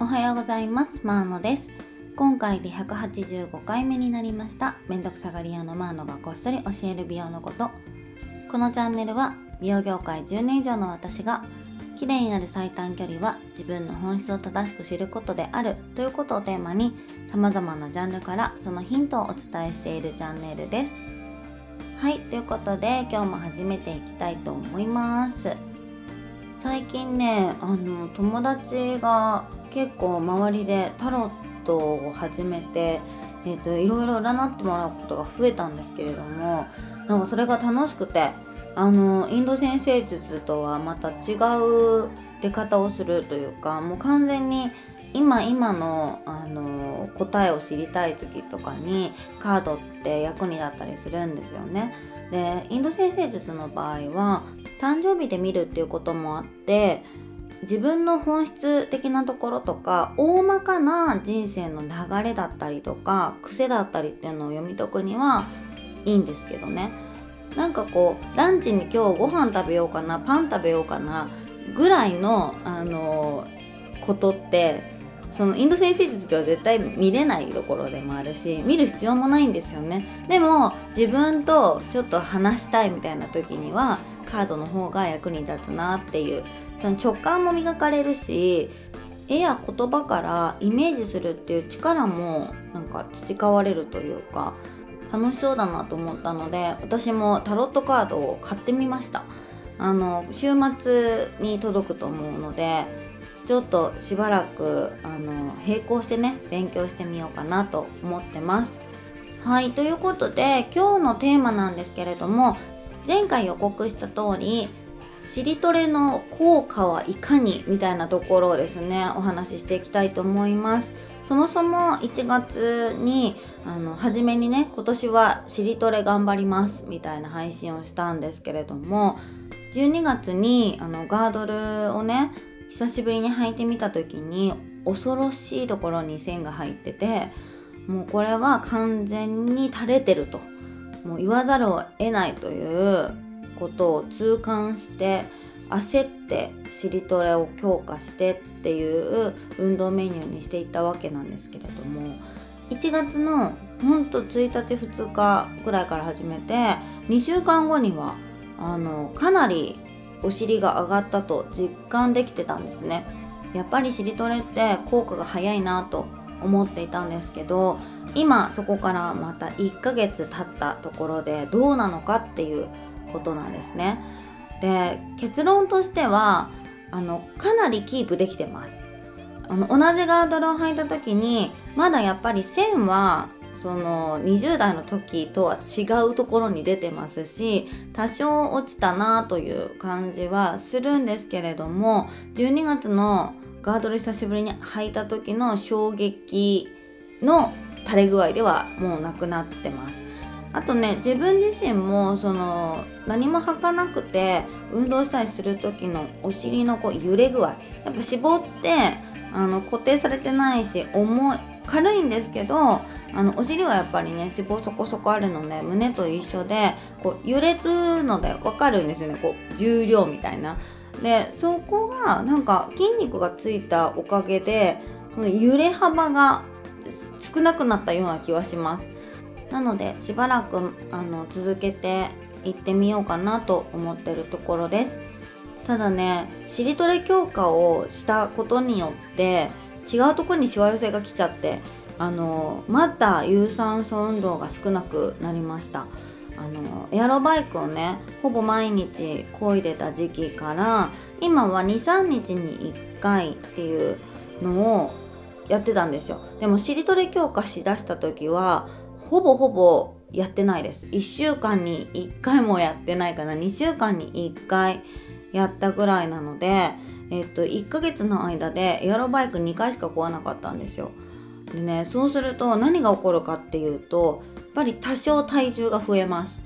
おはようございます。マーノです。今回で185回目になりました。めんどくさがり屋のマーノがこっそり教える美容のこと。このチャンネルは美容業界10年以上の私が綺麗になる最短距離は自分の本質を正しく知ることであるということをテーマに様々なジャンルからそのヒントをお伝えしているチャンネルです。はいということで今日も始めていきたいと思います。最近ねあの友達が結構周りでタロットを始めて、えーと、いろいろ占ってもらうことが増えたんですけれどもなんかそれが楽しくてあのインド先生術とはまた違う出方をするというかもう完全に今今のあの答えを知りたい時とかにカードって役に立ったりするんですよね。でインド先生術の場合は誕生日で見るっていうこともあって自分の本質的なところとか大まかな人生の流れだったりとか癖だったりっていうのを読み解くにはいいんですけどね。なんかこうランチに今日ご飯食べようかなパン食べようかなぐらいのあのことってそのインド先生術では絶対見れないところでもあるし見る必要もないんですよね。でも自分とちょっと話したいみたいな時にはカードの方が役に立つなっていう。直感も磨かれるし絵や言葉からイメージするっていう力もなんか培われるというか楽しそうだなと思ったので私もタロットカードを買ってみました。あの週末に届くと思うのでちょっとしばらくあの並行してね勉強してみようかなと思ってます。はいということで今日のテーマなんですけれども前回予告した通りしりとれの効果はいかにみたいなところをですねお話ししていきたいと思います。そもそも1月にあの初めにね今年はしりとれ頑張りますみたいな配信をしたんですけれども12月にあのガードルをね久しぶりに履いてみた時に恐ろしいところに線が入っててもうこれは完全に垂れてると。もう言わざるを得ないということを痛感して焦ってしりトレを強化してっていう運動メニューにしていったわけなんですけれども1月のほんと1日2日ぐらいから始めて2週間後にはあのかなりお尻が上がったと実感できてたんですね。やっぱりしりトレって効果が早いなと思っていたんですけど今そこからまた1ヶ月経ったところでどうなのかっていうことなんですね。で結論としてはあのかなりキープできてます。あの同じガードルを履いた時にまだやっぱり線はその20代の時とは違うところに出てますし多少落ちたなという感じはするんですけれども12月のガードル久しぶりに履いた時の衝撃の垂れ具合ではもうなくなってますあとね自分自身もその何も履かなくて運動したりする時のお尻のこう揺れ具合やっぱ絞ってあの固定されてないし重い軽いんですけどあのお尻はやっぱりね脂肪そこそこあるので胸と一緒でこう揺れるので分かるんですよねこう重量みたいな。でそこがなんか筋肉がついたおかげでその揺れ幅が少なくなったような気はします。なのでしばらくあの続けていってみようかなと思ってるところです。ただねしりとり強化をしたことによって違うとこにしわ寄せが来ちゃってあのまた有酸素運動が少なくなりましたあのエアロバイクをねほぼ毎日漕いでた時期から今は23日に1回っていうのをやってたんですよ。でもしりとり強化しだした時はほぼほぼやってないです。1週間に1回もやってないかな。2週間に1回やったぐらいなのでえっと、1ヶ月の間でエアロバイク2回しか壊なかったんですよ。でねそうすると何が起こるかっていうとぱり多少体重が増えます。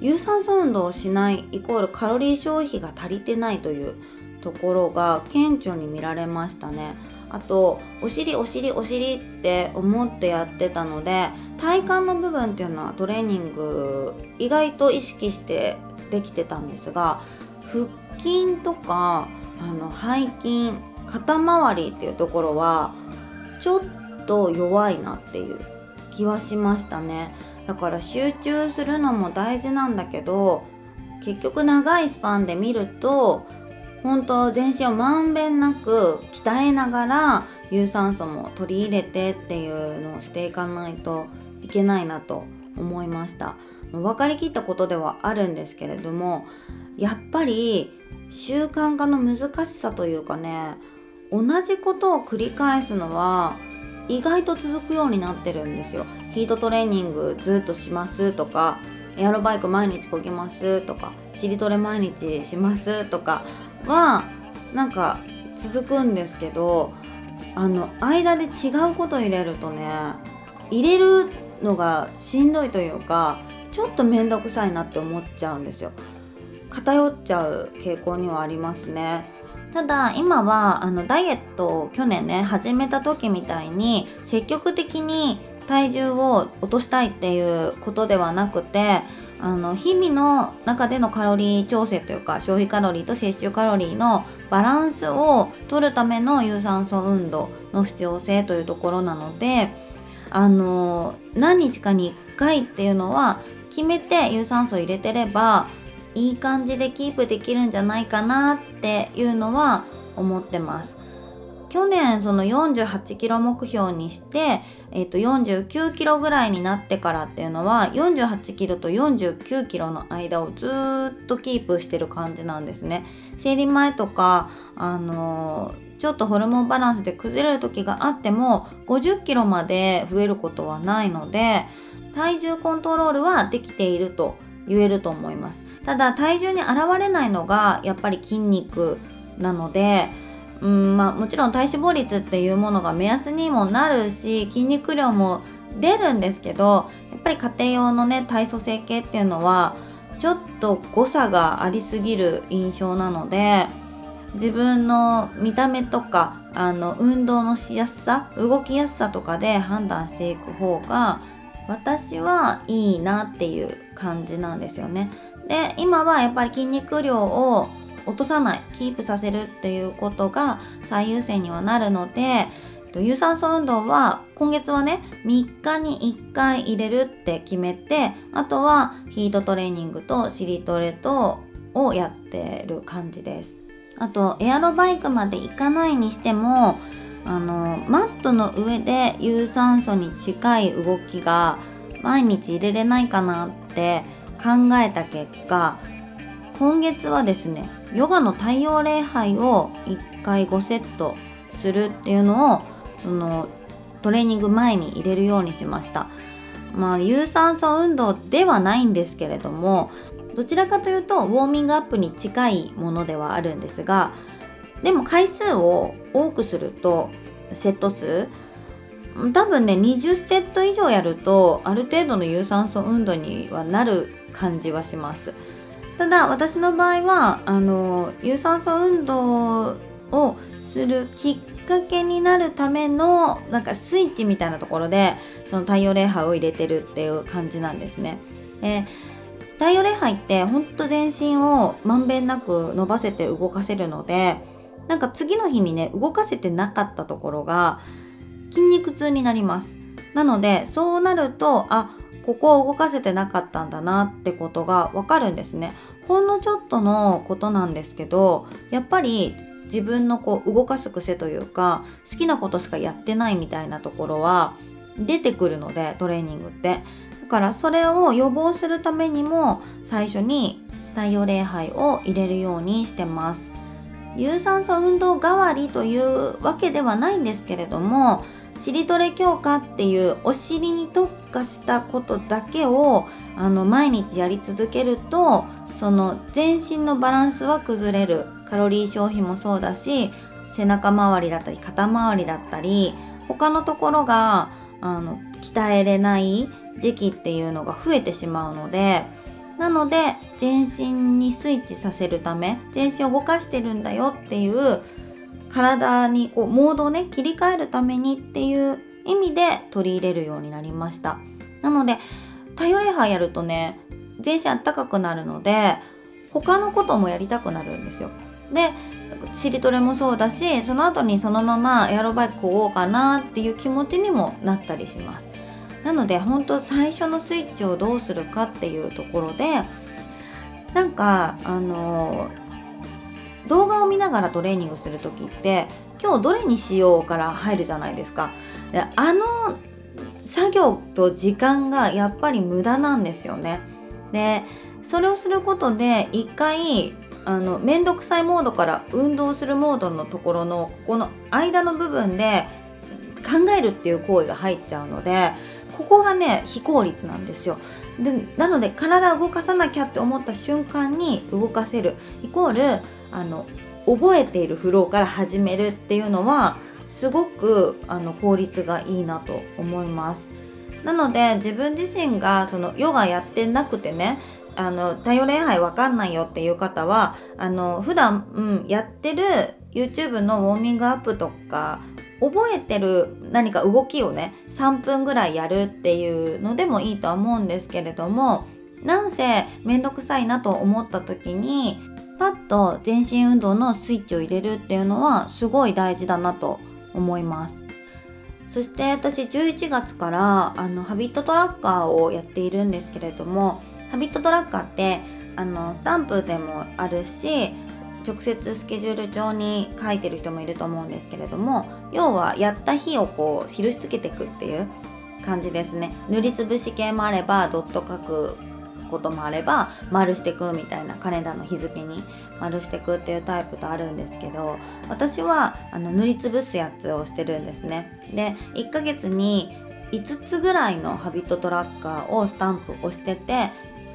有酸素運動をしないイコールカロリー消費が足りてないというところが顕著に見られましたね。あとお尻お尻お尻って思ってやってたので体幹の部分っていうのはトレーニング意外と意識してできてたんですが腹筋とかあの背筋肩周りっていうところはちょっと弱いなっていう気はしましたねだから集中するのも大事なんだけど結局長いスパンで見ると本当全身をまんべんなく鍛えながら有酸素も取り入れてっていうのをしていかないといけないなと思いました。分かりきったことではあるんですけれどもやっぱり習慣化の難しさというかね同じことを繰り返すのは意外と続くようになってるんですよ。ヒートトレーニングずっとしますとかエアロバイク毎日こぎますとかしりトレ毎日しますとかはなんか続くんですけどあの間で違うこと入れるとね入れるのがしんどいというかちょっと面倒くさいなって思っちゃうんですよ。偏っちゃう傾向にはありますね。ただ今はあのダイエットを去年ね始めた時みたいに積極的に体重を落としたいっていうことではなくてあの日々の中でのカロリー調整というか消費カロリーと摂取カロリーのバランスを取るための有酸素運動の必要性というところなのであの何日かに1回っていうのは決めて有酸素を入れてればいい感じでキープできるんじゃないかなっていうのは思ってます。去年その48キロ目標にして、えー、と49キロぐらいになってからっていうのは48キロと49キロの間をずっとキープしてる感じなんですね。生理前とか、あのー、ちょっとホルモンバランスで崩れる時があっても50キロまで増えることはないので体重コントロールはできていると言えると思います。ただ体重に現れないのがやっぱり筋肉なのでうんまあ、もちろん体脂肪率っていうものが目安にもなるし筋肉量も出るんですけどやっぱり家庭用のね体組成計っていうのはちょっと誤差がありすぎる印象なので自分の見た目とかあの運動のしやすさ動きやすさとかで判断していく方が私はいいなっていう感じなんですよね。で今はやっぱり筋肉量を落とさないキープさせるっていうことが最優先にはなるので有酸素運動は今月はね3日に1回入れるって決めてあとはヒートトレーニングとシリトレとをやってる感じです。あとエアロバイクまで行かないにしてもあのマットの上で有酸素に近い動きが毎日入れれないかなって考えた結果今月はですねヨガの太陽礼拝を1回5セットするっていうのをそのトレーニング前に入れるようにしましたまあ有酸素運動ではないんですけれどもどちらかというとウォーミングアップに近いものではあるんですがでも回数を多くするとセット数多分ね20セット以上やるとある程度の有酸素運動にはなる感じはします。ただ私の場合はあの有酸素運動をするきっかけになるためのなんかスイッチみたいなところでその太陽礼拝を入れてるっていう感じなんですね。で太陽礼拝ってほんと全身をまんべんなく伸ばせて動かせるのでなんか次の日にね動かせてなかったところが筋肉痛になります。なのでそうなるとあここを動かせてなかったんだなってことがわかるんですね。ほんのちょっとのことなんですけどやっぱり自分のこう動かす癖というか好きなことしかやってないみたいなところは出てくるのでトレーニングって。だからそれを予防するためにも最初に太陽礼拝を入れるようにしてます。有酸素運動代わりというわけではないんですけれども尻トレ強化っていうお尻に特化したことだけをあの毎日やり続けるとその全身のバランスは崩れる。カロリー消費もそうだし背中周りだったり肩周りだったり他のところがあの鍛えれない時期っていうのが増えてしまうのでなので全身にスイッチさせるため全身を動かしてるんだよっていう体にこうモードをね切り替えるためにっていう意味で取り入れるようになりました。なので太陽礼拝やるとね全身あったかくなるので他のこともやりたくなるんですよ。で尻トレもそうだしその後にそのままエアロバイク買おうかなっていう気持ちにもなったりします。なので本当最初のスイッチをどうするかっていうところでなんかあの動画を見ながらトレーニングする時って今日どれにしようから入るじゃないですか。であの作業と時間がやっぱり無駄なんですよね。でそれをすることで一回あの面倒くさいモードから運動するモードのところのここの間の部分で考えるっていう行為が入っちゃうのでここがね非効率なんですよ。でなので体を動かさなきゃって思った瞬間に動かせるイコールあの覚えているフローから始めるっていうのはすごくあの効率がいいなと思います。なので自分自身がそのヨガやってなくてねあの太陽礼拝わかんないよっていう方はあの普段、うん、やってる YouTube のウォーミングアップとか覚えてる何か動きをね3分ぐらいやるっていうのでもいいとは思うんですけれどもなんせめんどくさいなと思った時にパッと全身運動のスイッチを入れるっていうのはすごい大事だなと思います。そして私11月からあのハビットトラッカーをやっているんですけれどもハビットトラッカーってあのスタンプでもあるし直接スケジュール帳に書いてる人もいると思うんですけれども要はやった日をこう印つけていくっていう感じですね。塗りつぶし系もあればドット書くこともあれば丸してくみたいなカレンダーの日付に丸してくっていうタイプとあるんですけど私はあの塗りつぶすやつをしてるんですね。で1ヶ月に5つぐらいのハビットトラッカーをスタンプ押してて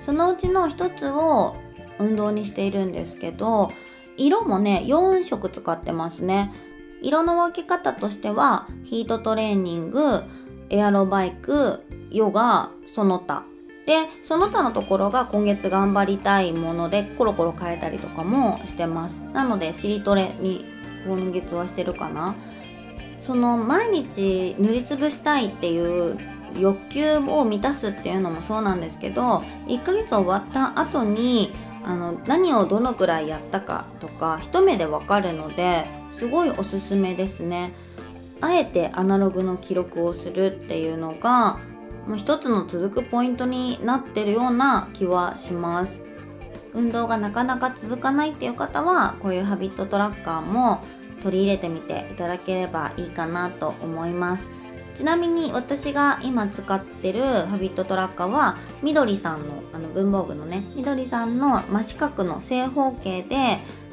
そのうちの1つを運動にしているんですけど色もね4色使ってますね。色の分け方としてはヒートトレーニングエアロバイクヨガその他でその他のところが今月頑張りたいものでコロコロ変えたりとかもしてます。なのでしりトレに今月はしてるかな。その毎日塗りつぶしたいっていう欲求を満たすっていうのもそうなんですけど1ヶ月終わった後にあの何をどのくらいやったかとか一目でわかるのですごいおすすめですね。あえてアナログの記録をするっていうのが一つの続くポイントになってるような気はします。運動がなかなか続かないっていう方はこういうハビットトラッカーも取り入れてみていただければいいかなと思います。ちなみに私が今使ってるハビットトラッカーはみどりさんのあの文房具のねみどりさんの真四角の正方形で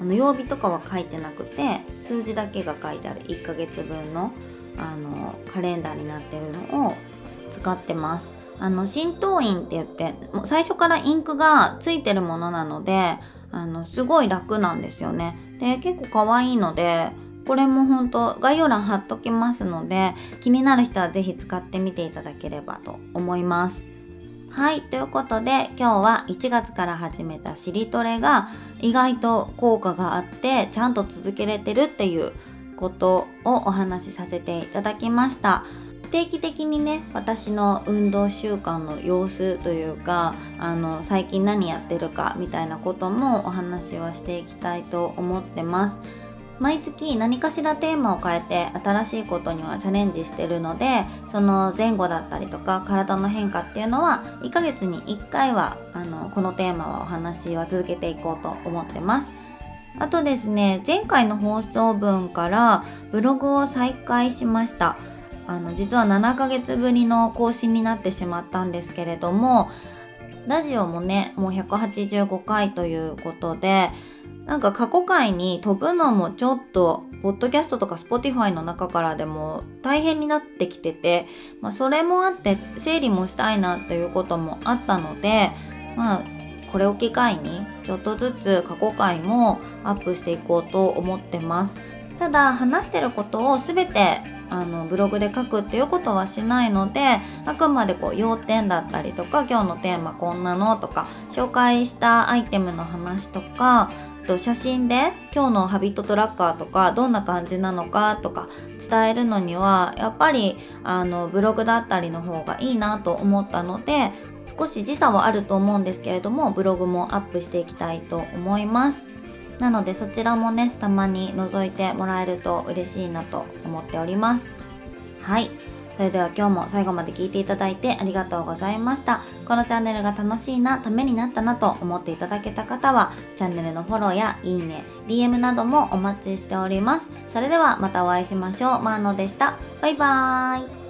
あの曜日とかは書いてなくて数字だけが書いてある1ヶ月分のあのカレンダーになってるのを使ってます。あの浸透印って言ってもう最初からインクがついてるものなのであのすごい楽なんですよね。で結構可愛いのでこれも本当概要欄貼っときますので気になる人は是非使ってみていただければと思います。はい、ということで今日は1月から始めたしりトレが意外と効果があってちゃんと続けれてるっていうことをお話しさせていただきました。定期的にね私の運動習慣の様子というかあの最近何やってるかみたいなこともお話はしていきたいと思ってます。毎月何かしらテーマを変えて新しいことにはチャレンジしてるのでその前後だったりとか体の変化っていうのは1ヶ月に1回はあのこのテーマはお話は続けていこうと思ってます。あとですね前回の放送分からブログを再開しました。あの実は7ヶ月ぶりの更新になってしまったんですけれどもラジオもねもう185回ということでなんか過去回に飛ぶのもちょっとポッドキャストとか Spotify の中からでも大変になってきてて、まあ、それもあって整理もしたいなっていうこともあったのでまあこれを機会にちょっとずつ過去回もアップしていこうと思ってます。ただ話してることを全てあのブログで書くっていうことはしないのであくまでこう要点だったりとか今日のテーマこんなのとか紹介したアイテムの話とかと写真で今日のハビットトラッカーとかどんな感じなのかとか伝えるのにはやっぱりあのブログだったりの方がいいなと思ったので少し時差はあると思うんですけれどもブログもアップしていきたいと思います。なのでそちらもねたまに覗いてもらえると嬉しいなと思っております。はい。それでは今日も最後まで聞いていただいてありがとうございました。このチャンネルが楽しいなためになったなと思っていただけた方はチャンネルのフォローやいいね DM などもお待ちしております。それではまたお会いしましょう。マーノでした。バイバーイ。